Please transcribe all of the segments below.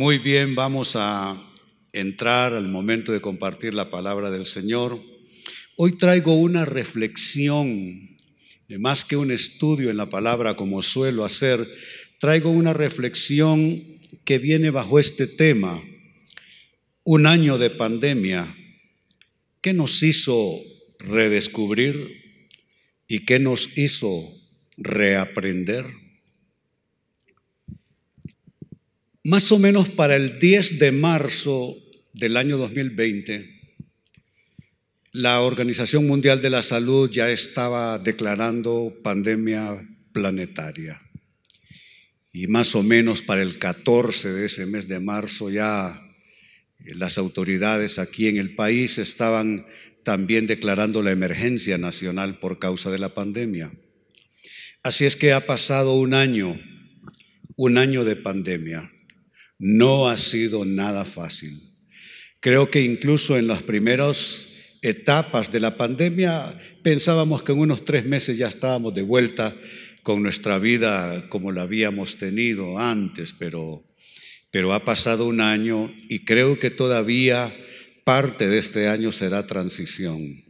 Muy bien, vamos a entrar al momento de compartir la palabra del Señor. Hoy traigo una reflexión, más que un estudio en la palabra como suelo hacer, traigo una reflexión que viene bajo este tema, un año de pandemia. ¿Qué nos hizo redescubrir y qué nos hizo reaprender? Más o menos para el 10 de marzo del año 2020, la Organización Mundial de la Salud ya estaba declarando pandemia planetaria. Y más o menos para el 14 de ese mes de marzo ya las autoridades aquí en el país estaban también declarando la emergencia nacional por causa de la pandemia. Así es que ha pasado un año, un año de pandemia. No ha sido nada fácil. Creo que incluso en las primeras etapas de la pandemia pensábamos que en unos tres meses ya estábamos de vuelta con nuestra vida como la habíamos tenido antes, pero, pero ha pasado un año y creo que todavía parte de este año será transición.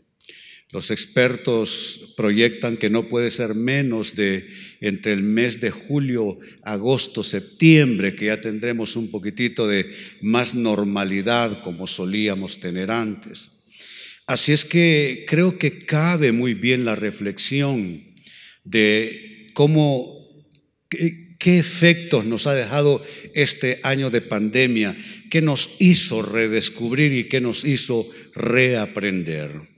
Los expertos proyectan que no puede ser menos de entre el mes de julio, agosto, septiembre, que ya tendremos un poquitito de más normalidad como solíamos tener antes. Así es que creo que cabe muy bien la reflexión de cómo, qué, efectos nos ha dejado este año de pandemia, qué nos hizo redescubrir y qué nos hizo reaprender.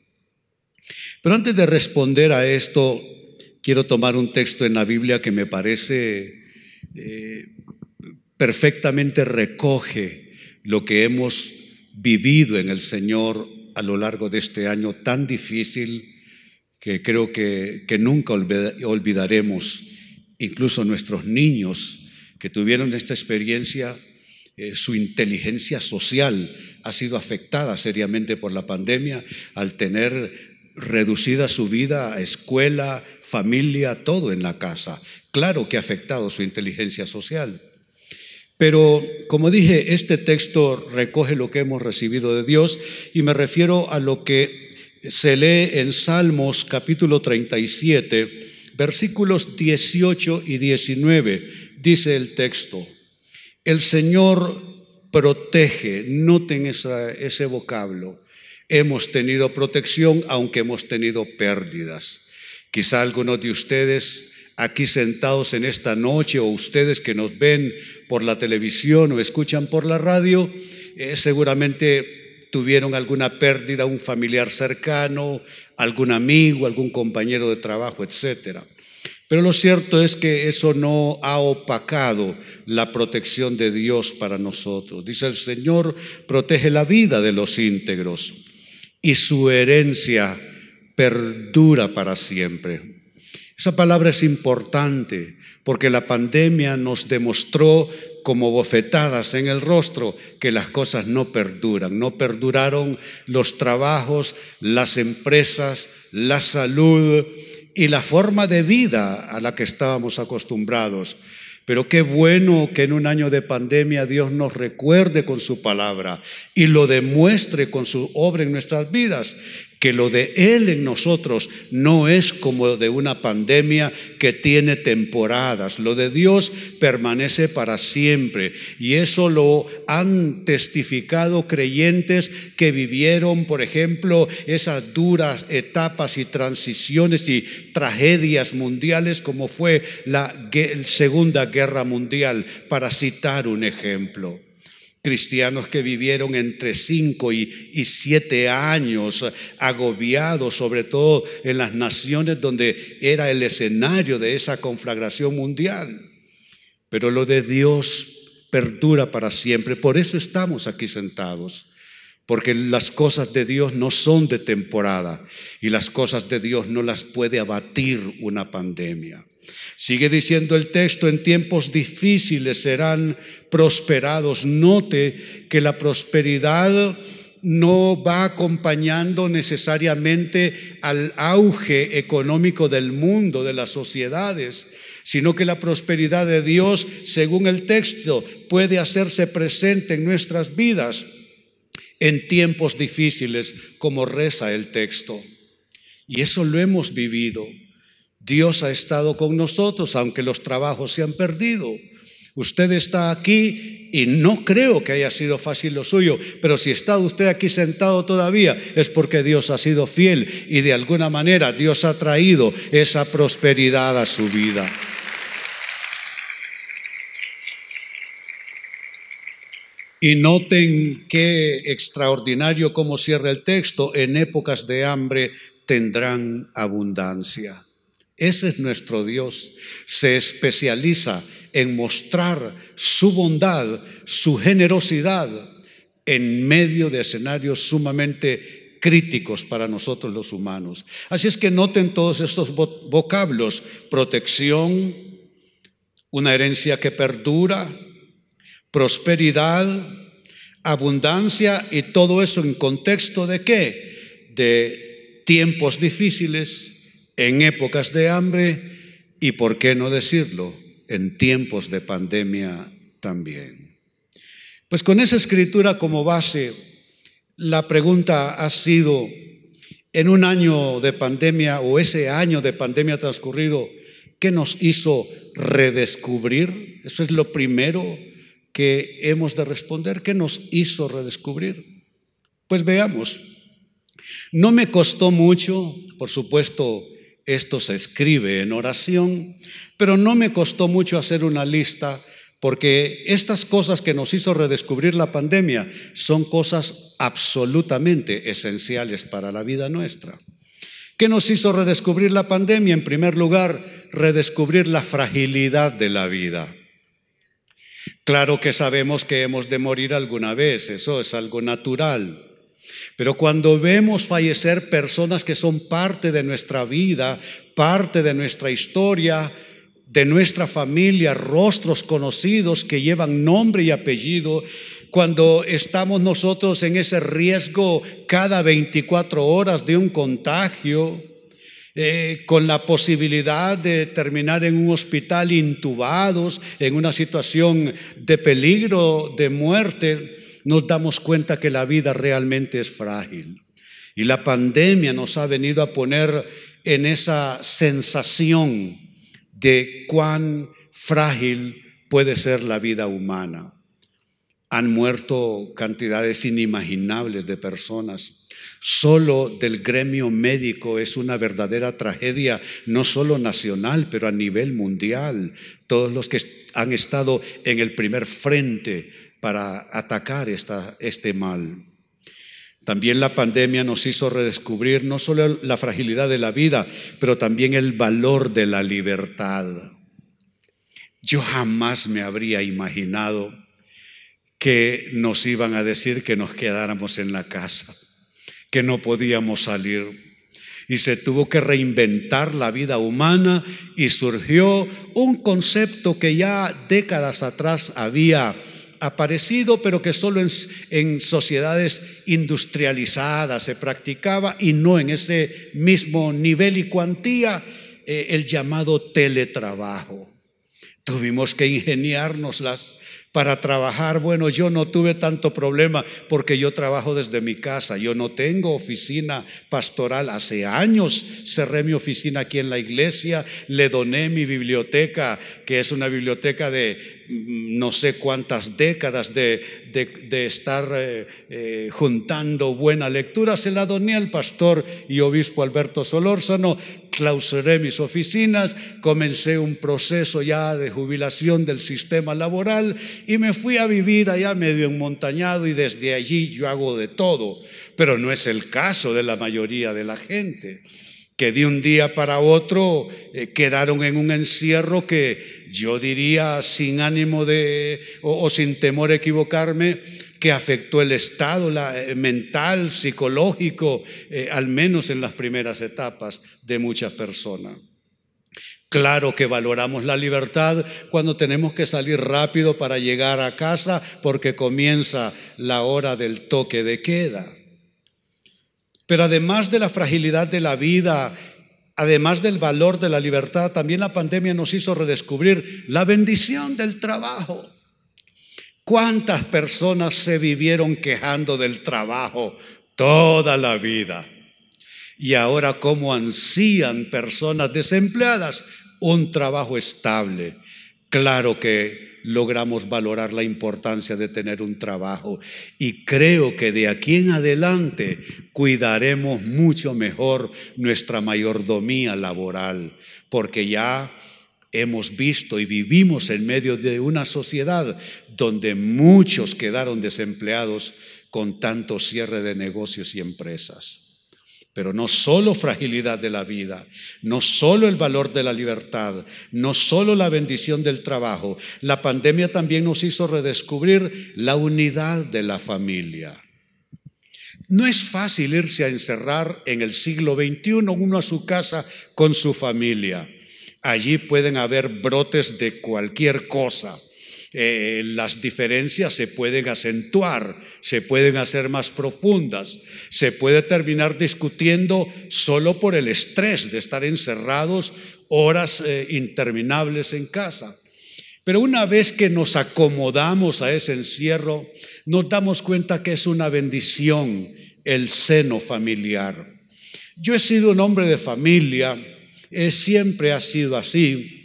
Pero antes de responder a esto, quiero tomar un texto en la Biblia que me parece eh, perfectamente recoge lo que hemos vivido en el Señor a lo largo de este año tan difícil que creo que, nunca olvidaremos, incluso nuestros niños que tuvieron esta experiencia, eh, su inteligencia social ha sido afectada seriamente por la pandemia al tener reducida su vida a escuela, familia, todo en la casa. Claro que ha afectado su inteligencia social. Pero, como dije, este texto recoge lo que hemos recibido de Dios y me refiero a lo que se lee en Salmos capítulo 37, versículos 18 y 19. Dice el texto, el Señor protege, noten ese vocablo, hemos tenido protección, aunque hemos tenido pérdidas. Quizá algunos de ustedes aquí sentados en esta noche o ustedes que nos ven por la televisión o escuchan por la radio, eh, seguramente tuvieron alguna pérdida, un familiar cercano, algún amigo, algún compañero de trabajo, etcétera. Pero lo cierto es que eso no ha opacado la protección de Dios para nosotros. Dice el Señor, protege la vida de los íntegros y su herencia perdura para siempre. Esa palabra es importante porque la pandemia nos demostró como bofetadas en el rostro que las cosas no perduran. No perduraron los trabajos, las empresas, la salud y la forma de vida a la que estábamos acostumbrados. Pero qué bueno que en un año de pandemia Dios nos recuerde con su palabra y lo demuestre con su obra en nuestras vidas, que lo de Él en nosotros no es como de una pandemia que tiene temporadas. Lo de Dios permanece para siempre. Y eso lo han testificado creyentes que vivieron, por ejemplo, esas duras etapas y transiciones y tragedias mundiales como fue la Segunda Guerra Mundial, para citar un ejemplo cristianos que vivieron entre cinco y, y, siete años agobiados, sobre todo en las naciones donde era el escenario de esa conflagración mundial. Pero lo de Dios perdura para siempre. Por eso estamos aquí sentados. Porque las cosas de Dios no son de temporada y las cosas de Dios no las puede abatir una pandemia. Sigue diciendo el texto, en tiempos difíciles serán prosperados. Note que la prosperidad no va acompañando necesariamente al auge económico del mundo, de las sociedades, sino que la prosperidad de Dios, según el texto, puede hacerse presente en nuestras vidas en tiempos difíciles, como reza el texto. Y eso lo hemos vivido. Dios ha estado con nosotros, aunque los trabajos se han perdido. Usted está aquí y no creo que haya sido fácil lo suyo, pero si está usted aquí sentado todavía es porque Dios ha sido fiel y de alguna manera Dios ha traído esa prosperidad a su vida. Y noten qué extraordinario como cierra el texto, en épocas de hambre tendrán abundancia. Ese es nuestro Dios. Se especializa en mostrar su bondad, su generosidad en medio de escenarios sumamente críticos para nosotros los humanos. Así es que noten todos estos vocablos, protección, una herencia que perdura, prosperidad, abundancia y todo eso en contexto de qué? De tiempos difíciles, en épocas de hambre y, por qué no decirlo, en tiempos de pandemia también. Pues con esa escritura como base, la pregunta ha sido, en un año de pandemia o ese año de pandemia transcurrido, ¿qué nos hizo redescubrir? Eso es lo primero que hemos de responder. ¿Qué nos hizo redescubrir? Pues veamos. No me costó mucho, por supuesto, esto se escribe en oración, pero no me costó mucho hacer una lista porque estas cosas que nos hizo redescubrir la pandemia son cosas absolutamente esenciales para la vida nuestra. ¿Qué nos hizo redescubrir la pandemia? En primer lugar, redescubrir la fragilidad de la vida. Claro que sabemos que hemos de morir alguna vez, eso es algo natural. Pero cuando vemos fallecer personas que son parte de nuestra vida, parte de nuestra historia, de nuestra familia, rostros conocidos que llevan nombre y apellido, cuando estamos nosotros en ese riesgo cada 24 horas de un contagio, eh, con la posibilidad de terminar en un hospital intubados, en una situación de peligro, de muerte, nos damos cuenta que la vida realmente es frágil. Y la pandemia nos ha venido a poner en esa sensación de cuán frágil puede ser la vida humana. Han muerto cantidades inimaginables de personas Solo del gremio médico es una verdadera tragedia, no solo nacional, pero a nivel mundial. Todos los que han estado en el primer frente para atacar esta, este mal. También la pandemia nos hizo redescubrir no solo la fragilidad de la vida, pero también el valor de la libertad. Yo jamás me habría imaginado que nos iban a decir que nos quedáramos en la casa que no podíamos salir. Y se tuvo que reinventar la vida humana y surgió un concepto que ya décadas atrás había aparecido, pero que solo en, sociedades industrializadas se practicaba y no en ese mismo nivel y cuantía, eh, el llamado teletrabajo. Tuvimos que ingeniárnoslas para trabajar, bueno, yo no tuve tanto problema porque yo trabajo desde mi casa, yo no tengo oficina pastoral. Hace años cerré mi oficina aquí en la iglesia, le doné mi biblioteca, que es una biblioteca de no sé cuántas décadas de, estar eh, eh, juntando buena lectura, se la doné al pastor y obispo Alberto Solórzano, clausuré mis oficinas, comencé un proceso ya de jubilación del sistema laboral y me fui a vivir allá medio enmontañado y desde allí yo hago de todo, pero no es el caso de la mayoría de la gente que de un día para otro eh, quedaron en un encierro que yo diría sin ánimo de o, sin temor a equivocarme, que afectó el estado eh, mental, psicológico, eh, al menos en las primeras etapas de muchas personas. Claro que valoramos la libertad cuando tenemos que salir rápido para llegar a casa porque comienza la hora del toque de queda. Pero además de la fragilidad de la vida, Además del valor de la libertad, también la pandemia nos hizo redescubrir la bendición del trabajo. ¿Cuántas personas se vivieron quejando del trabajo toda la vida? Y ahora cómo ansían personas desempleadas un trabajo estable. Claro que logramos valorar la importancia de tener un trabajo y creo que de aquí en adelante cuidaremos mucho mejor nuestra mayordomía laboral, porque ya hemos visto y vivimos en medio de una sociedad donde muchos quedaron desempleados con tanto cierre de negocios y empresas. Pero no solo fragilidad de la vida, no solo el valor de la libertad, no solo la bendición del trabajo, la pandemia también nos hizo redescubrir la unidad de la familia. No es fácil irse a encerrar en el siglo XXI uno a su casa con su familia. Allí pueden haber brotes de cualquier cosa eh, las diferencias se pueden acentuar, se pueden hacer más profundas, se puede terminar discutiendo solo por el estrés de estar encerrados horas eh, interminables en casa. Pero una vez que nos acomodamos a ese encierro, nos damos cuenta que es una bendición el seno familiar. Yo he sido un hombre de familia, eh, siempre ha sido así.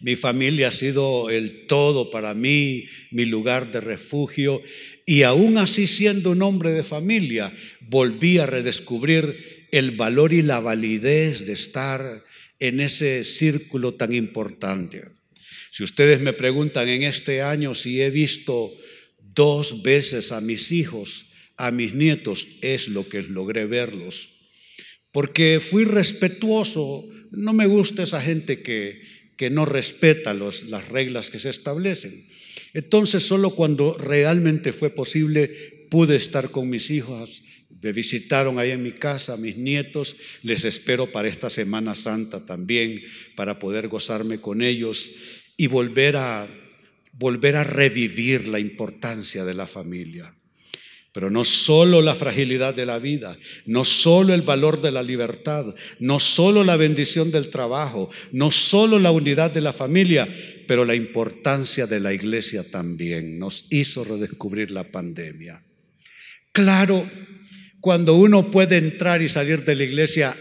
Mi familia ha sido el todo para mí, mi lugar de refugio. Y aún así siendo un hombre de familia, volví a redescubrir el valor y la validez de estar en ese círculo tan importante. Si ustedes me preguntan en este año si he visto dos veces a mis hijos, a mis nietos, es lo que logré verlos. Porque fui respetuoso. No me gusta esa gente que que no respeta las reglas que se establecen. Entonces, solo cuando realmente fue posible, pude estar con mis hijos. Me visitaron ahí en mi casa, mis nietos. Les espero para esta Semana Santa también, para poder gozarme con ellos y volver a, volver a revivir la importancia de la familia. Pero no solo la fragilidad de la vida, no solo el valor de la libertad, no solo la bendición del trabajo, no solo la unidad de la familia, pero la importancia de la iglesia también nos hizo redescubrir la pandemia. Claro, cuando uno puede entrar y salir de la iglesia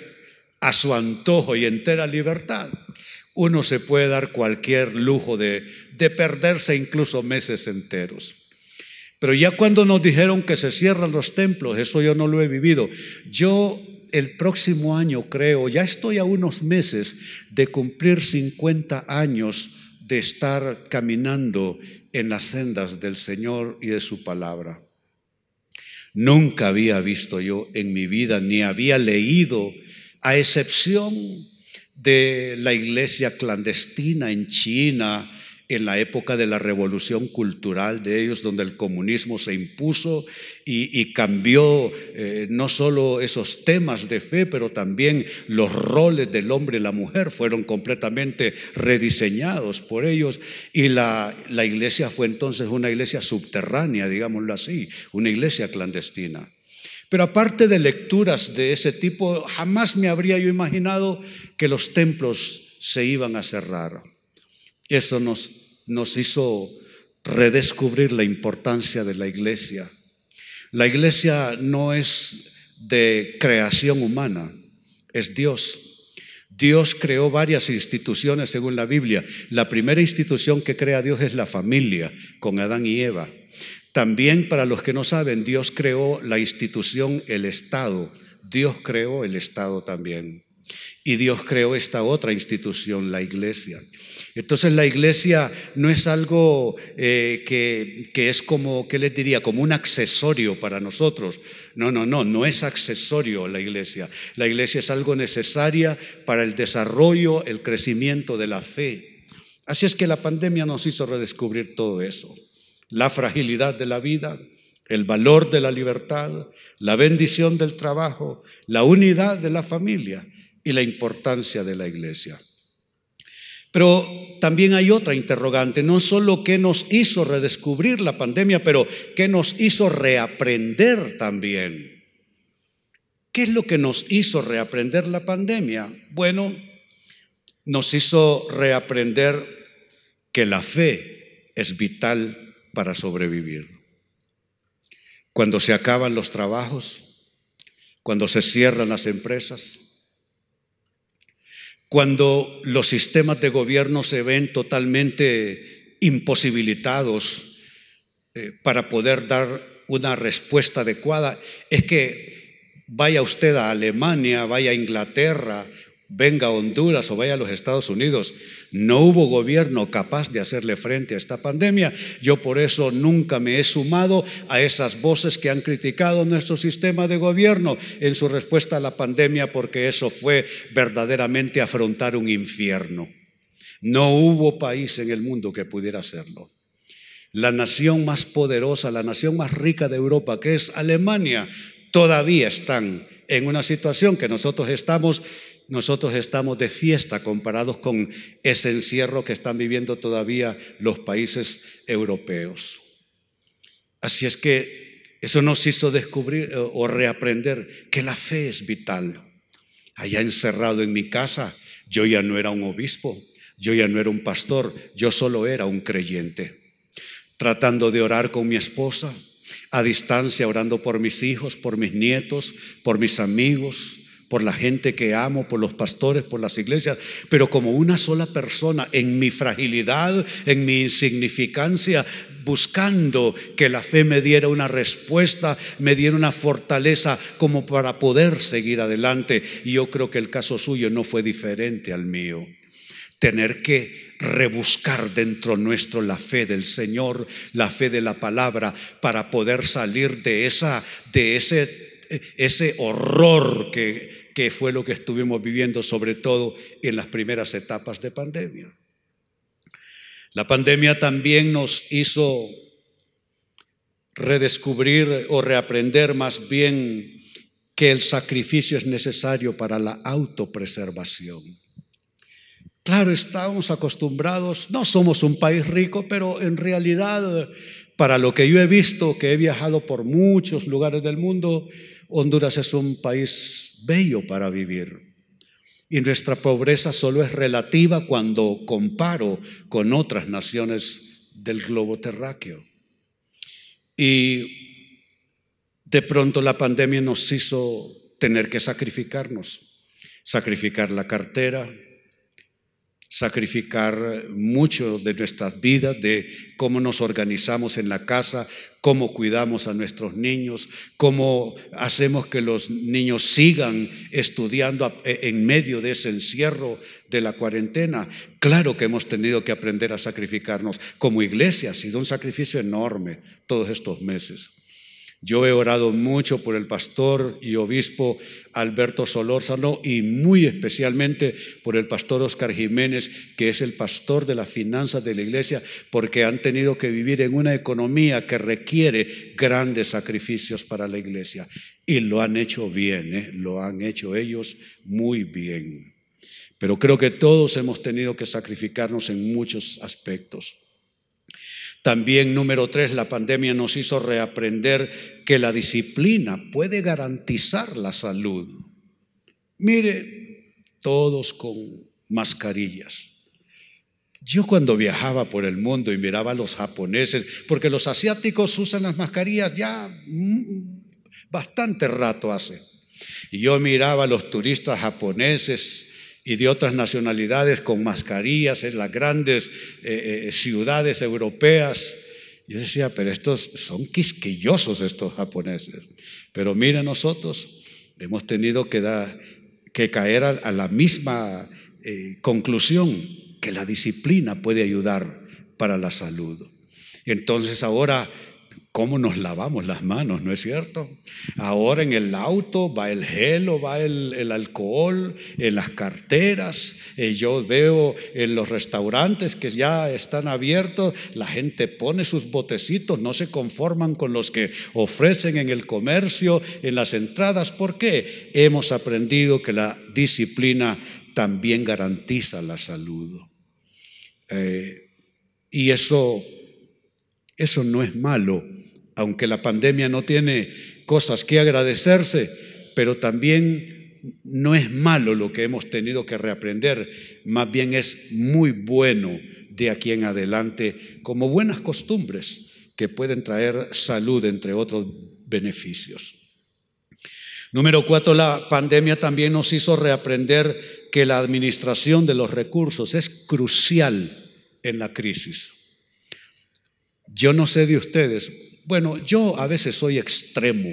a su antojo y entera libertad, uno se puede dar cualquier lujo de, de perderse incluso meses enteros. Pero ya cuando nos dijeron que se cierran los templos, eso yo no lo he vivido. Yo el próximo año creo, ya estoy a unos meses de cumplir 50 años de estar caminando en las sendas del Señor y de su palabra. Nunca había visto yo en mi vida, ni había leído, a excepción de la iglesia clandestina en China, en la época de la revolución cultural de ellos, donde el comunismo se impuso y, cambió eh, no solo esos temas de fe, pero también los roles del hombre y la mujer fueron completamente rediseñados por ellos. Y la, la iglesia fue entonces una iglesia subterránea, digámoslo así, una iglesia clandestina. Pero aparte de lecturas de ese tipo, jamás me habría yo imaginado que los templos se iban a cerrar. Eso nos, nos hizo redescubrir la importancia de la iglesia. La iglesia no es de creación humana, es Dios. Dios creó varias instituciones según la Biblia. La primera institución que crea Dios es la familia, con Adán y Eva. También para los que no saben, Dios creó la institución, el Estado. Dios creó el Estado también. Y Dios creó esta otra institución, la iglesia. Entonces la iglesia no es algo eh, que, que, es como, ¿qué les diría? Como un accesorio para nosotros. No, no, no, no es accesorio la iglesia. La iglesia es algo necesaria para el desarrollo, el crecimiento de la fe. Así es que la pandemia nos hizo redescubrir todo eso. La fragilidad de la vida, el valor de la libertad, la bendición del trabajo, la unidad de la familia y la importancia de la iglesia. Pero también hay otra interrogante, no solo qué nos hizo redescubrir la pandemia, pero qué nos hizo reaprender también. ¿Qué es lo que nos hizo reaprender la pandemia? Bueno, nos hizo reaprender que la fe es vital para sobrevivir. Cuando se acaban los trabajos, cuando se cierran las empresas, cuando los sistemas de gobierno se ven totalmente imposibilitados eh, para poder dar una respuesta adecuada, es que vaya usted a Alemania, vaya a Inglaterra, venga a Honduras o vaya a los Estados Unidos, no hubo gobierno capaz de hacerle frente a esta pandemia. Yo por eso nunca me he sumado a esas voces que han criticado nuestro sistema de gobierno en su respuesta a la pandemia porque eso fue verdaderamente afrontar un infierno. No hubo país en el mundo que pudiera hacerlo. La nación más poderosa, la nación más rica de Europa, que es Alemania, todavía están en una situación que nosotros estamos nosotros estamos de fiesta comparados con ese encierro que están viviendo todavía los países europeos. Así es que eso nos hizo descubrir eh, o reaprender que la fe es vital. Allá encerrado en mi casa, yo ya no era un obispo, yo ya no era un pastor, yo solo era un creyente. Tratando de orar con mi esposa, a distancia, orando por mis hijos, por mis nietos, por mis amigos, por la gente que amo, por los pastores, por las iglesias, pero como una sola persona, en mi fragilidad, en mi insignificancia, buscando que la fe me diera una respuesta, me diera una fortaleza como para poder seguir adelante. Y yo creo que el caso suyo no fue diferente al mío. Tener que rebuscar dentro nuestro la fe del Señor, la fe de la palabra, para poder salir de esa, de ese ese horror que, que fue lo que estuvimos viviendo, sobre todo en las primeras etapas de pandemia. La pandemia también nos hizo redescubrir o reaprender más bien que el sacrificio es necesario para la autopreservación. Claro, estamos acostumbrados, no somos un país rico, pero en realidad, para lo que yo he visto, que he viajado por muchos lugares del mundo, Honduras es un país bello para vivir. Y nuestra pobreza solo es relativa cuando comparo con otras naciones del globo terráqueo. Y de pronto la pandemia nos hizo tener que sacrificarnos, sacrificar la cartera, sacrificar mucho de nuestras vidas, de cómo nos organizamos en la casa, cómo cuidamos a nuestros niños, cómo hacemos que los niños sigan estudiando e, en medio de ese encierro de la cuarentena. Claro que hemos tenido que aprender a sacrificarnos. Como iglesia ha sido un sacrificio enorme todos estos meses. Yo he orado mucho por el pastor y obispo Alberto Solórzano y muy especialmente por el pastor Oscar Jiménez, que es el pastor de las finanzas de la iglesia, porque han tenido que vivir en una economía que requiere grandes sacrificios para la iglesia. Y lo han hecho bien, ¿eh? lo han hecho ellos muy bien. Pero creo que todos hemos tenido que sacrificarnos en muchos aspectos. También, número tres, la pandemia nos hizo reaprender que la disciplina puede garantizar la salud. Mire, todos con mascarillas. Yo cuando viajaba por el mundo y miraba a los japoneses, porque los asiáticos usan las mascarillas ya mm, bastante rato hace, y yo miraba a los turistas japoneses y de otras nacionalidades con mascarillas en las grandes eh, eh, ciudades europeas. Yo decía, pero estos son quisquillosos estos japoneses. Pero mire nosotros, hemos tenido que, que caer a, la misma eh, conclusión, que la disciplina puede ayudar para la salud. Entonces ahora cómo nos lavamos las manos, ¿no es cierto? Ahora en el auto va el gel o va el, alcohol, en las carteras. Eh, yo veo en los restaurantes que ya están abiertos, la gente pone sus botecitos, no se conforman con los que ofrecen en el comercio, en las entradas. ¿Por qué? Hemos aprendido que la disciplina también garantiza la salud. Eh, y eso, eso no es malo aunque la pandemia no tiene cosas que agradecerse, pero también no es malo lo que hemos tenido que reaprender, más bien es muy bueno de aquí en adelante como buenas costumbres que pueden traer salud, entre otros beneficios. Número cuatro, la pandemia también nos hizo reaprender que la administración de los recursos es crucial en la crisis. Yo no sé de ustedes, bueno, yo a veces soy extremo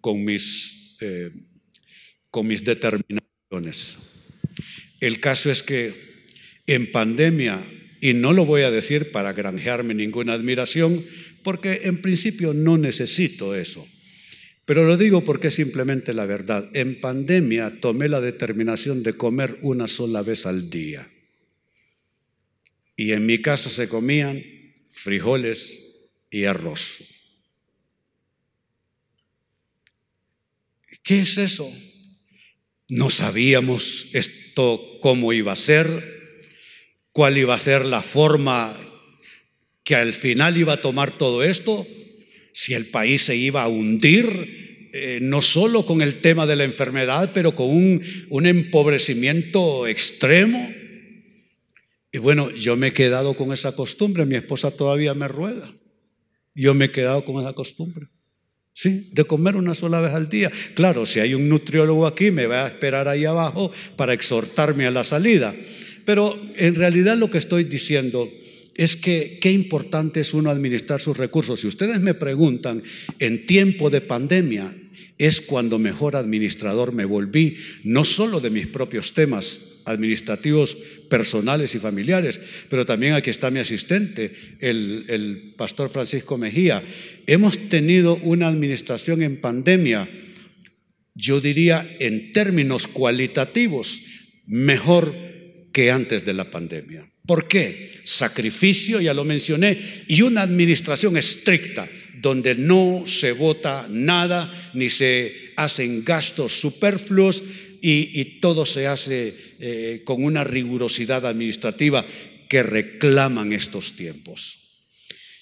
con mis, eh, con mis determinaciones. El caso es que en pandemia, y no lo voy a decir para granjearme ninguna admiración, porque en principio no necesito eso. Pero lo digo porque es simplemente la verdad. En pandemia tomé la determinación de comer una sola vez al día. Y en mi casa se comían frijoles y arroz. ¿Qué es eso? No sabíamos esto cómo iba a ser, cuál iba a ser la forma que al final iba a tomar todo esto, si el país se iba a hundir, eh, no solo con el tema de la enfermedad, pero con un, un empobrecimiento extremo. Y bueno, yo me he quedado con esa costumbre, mi esposa todavía me ruega. Yo me he quedado con esa costumbre. Sí, de comer una sola vez al día. Claro, si hay un nutriólogo aquí, me va a esperar ahí abajo para exhortarme a la salida. Pero en realidad lo que estoy diciendo es que qué importante es uno administrar sus recursos. Si ustedes me preguntan, en tiempo de pandemia es cuando mejor administrador me volví, no solo de mis propios temas administrativos personales y familiares, pero también aquí está mi asistente, el, el pastor Francisco Mejía. Hemos tenido una administración en pandemia, yo diría en términos cualitativos, mejor que antes de la pandemia. ¿Por qué? Sacrificio, ya lo mencioné, y una administración estricta, donde no se vota nada, ni se hacen gastos superfluos y, todo se hace eh, con una rigurosidad administrativa que reclaman estos tiempos.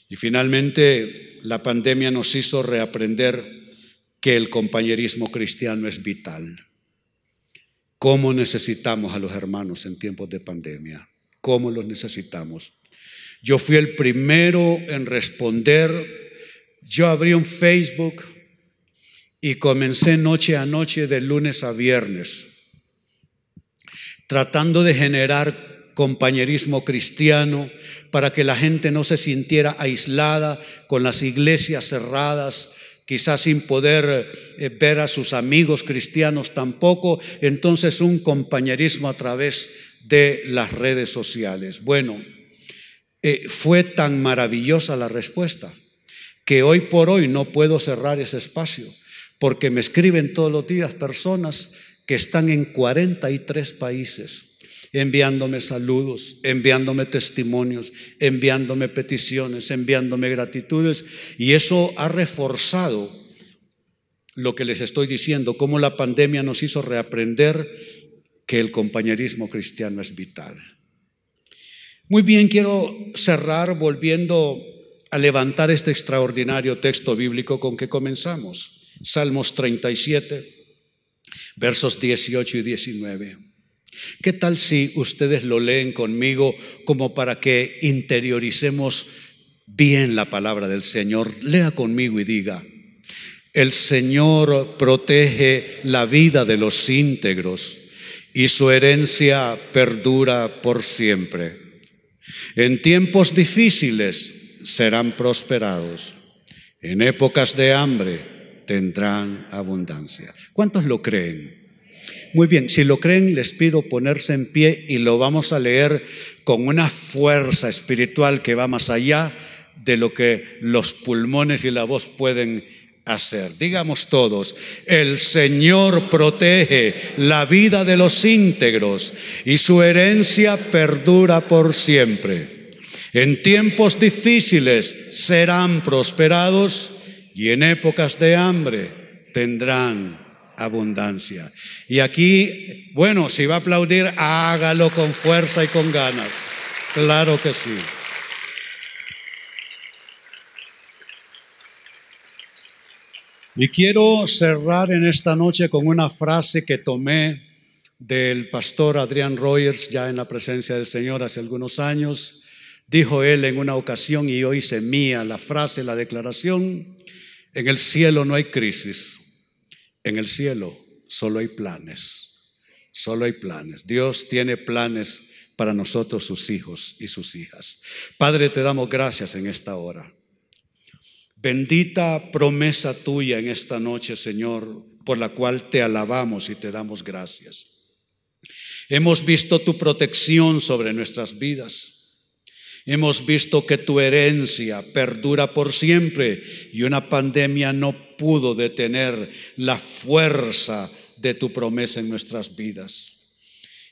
Y finalmente, la pandemia nos hizo reaprender que el compañerismo cristiano es vital. ¿Cómo necesitamos a los hermanos en tiempos de pandemia? ¿Cómo los necesitamos? Yo fui el primero en responder. Yo abrí un Facebook y comencé noche a noche de lunes a viernes, tratando de generar compañerismo cristiano para que la gente no se sintiera aislada con las iglesias cerradas, quizás sin poder eh, ver a sus amigos cristianos tampoco, entonces un compañerismo a través de las redes sociales. Bueno, eh, fue tan maravillosa la respuesta que hoy por hoy no puedo cerrar ese espacio, porque me escriben todos los días personas que están en 43 países enviándome saludos, enviándome testimonios, enviándome peticiones, enviándome gratitudes. Y eso ha reforzado lo que les estoy diciendo, cómo la pandemia nos hizo reaprender que el compañerismo cristiano es vital. Muy bien, quiero cerrar volviendo a levantar este extraordinario texto bíblico con que comenzamos. Salmos 37, versos 18 y 19. ¿Qué tal si ustedes lo leen conmigo como para que interioricemos bien la palabra del Señor? Lea conmigo y diga, el Señor protege la vida de los íntegros y su herencia perdura por siempre. En tiempos difíciles serán prosperados, en épocas de hambre tendrán abundancia. ¿Cuántos lo creen? Muy bien, si lo creen, les pido ponerse en pie y lo vamos a leer con una fuerza espiritual que va más allá de lo que los pulmones y la voz pueden hacer. Digamos todos, el Señor protege la vida de los íntegros y su herencia perdura por siempre. En tiempos difíciles serán prosperados y en épocas de hambre tendrán abundancia. Y aquí, bueno, si va a aplaudir, hágalo con fuerza y con ganas. Claro que sí. Y quiero cerrar en esta noche con una frase que tomé del pastor Adrián Rogers ya en la presencia del Señor hace algunos años. Dijo él en una ocasión y hoy se mía la frase, la declaración, en el cielo no hay crisis, en el cielo solo hay planes, solo hay planes. Dios tiene planes para nosotros, sus hijos y sus hijas. Padre, te damos gracias en esta hora. Bendita promesa tuya en esta noche, Señor, por la cual te alabamos y te damos gracias. Hemos visto tu protección sobre nuestras vidas. Hemos visto que tu herencia perdura por siempre y una pandemia no pudo detener la fuerza de tu promesa en nuestras vidas.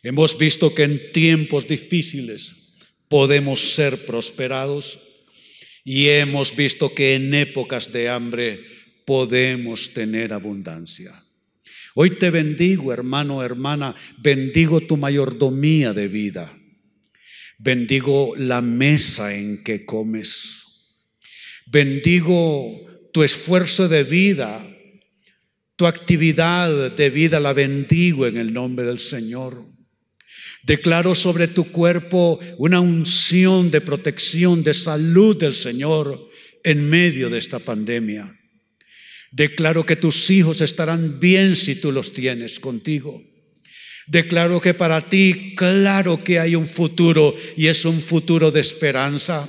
Hemos visto que en tiempos difíciles podemos ser prosperados y hemos visto que en épocas de hambre podemos tener abundancia. Hoy te bendigo, hermano, hermana, bendigo tu mayordomía de vida. Bendigo la mesa en que comes. Bendigo tu esfuerzo de vida, tu actividad de vida, la bendigo en el nombre del Señor. Declaro sobre tu cuerpo una unción de protección, de salud del Señor en medio de esta pandemia. Declaro que tus hijos estarán bien si tú los tienes contigo. Declaro que para ti, claro que hay un futuro y es un futuro de esperanza.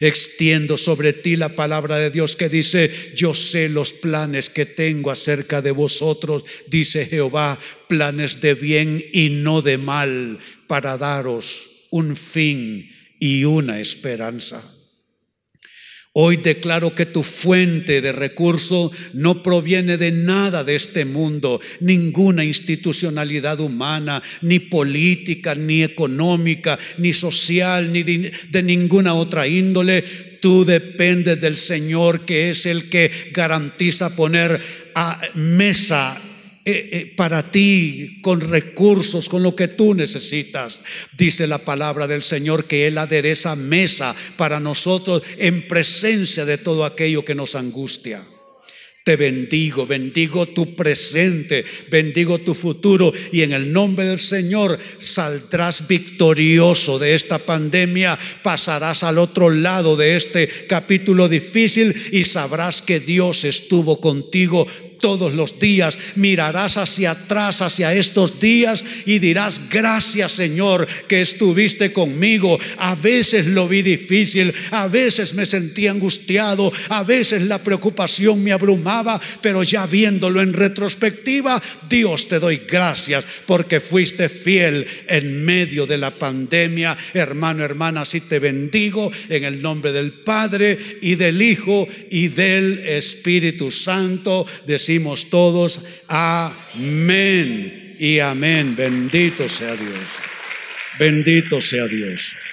Extiendo sobre ti la palabra de Dios que dice, yo sé los planes que tengo acerca de vosotros, dice Jehová, planes de bien y no de mal, para daros un fin y una esperanza. Hoy declaro que tu fuente de recurso no proviene de nada de este mundo, ninguna institucionalidad humana, ni política, ni económica, ni social, ni de, ninguna otra índole. Tú dependes del Señor, que es el que garantiza poner a mesa eh, eh, para ti con recursos, con lo que tú necesitas. Dice la palabra del Señor que Él adereza mesa para nosotros en presencia de todo aquello que nos angustia. Te bendigo, bendigo tu presente, bendigo tu futuro y en el nombre del Señor saldrás victorioso de esta pandemia, pasarás al otro lado de este capítulo difícil y sabrás que Dios estuvo contigo todos los días. Mirarás hacia atrás, hacia estos días y dirás, gracias Señor que estuviste conmigo. A veces lo vi difícil, a veces me sentí angustiado, a veces la preocupación me abrumaba, pero ya viéndolo en retrospectiva, Dios te doy gracias porque fuiste fiel en medio de la pandemia. Hermano, hermana, así te bendigo en el nombre del Padre y del Hijo y del Espíritu Santo. Decir todos, amén y amén. Bendito sea Dios. Bendito sea Dios.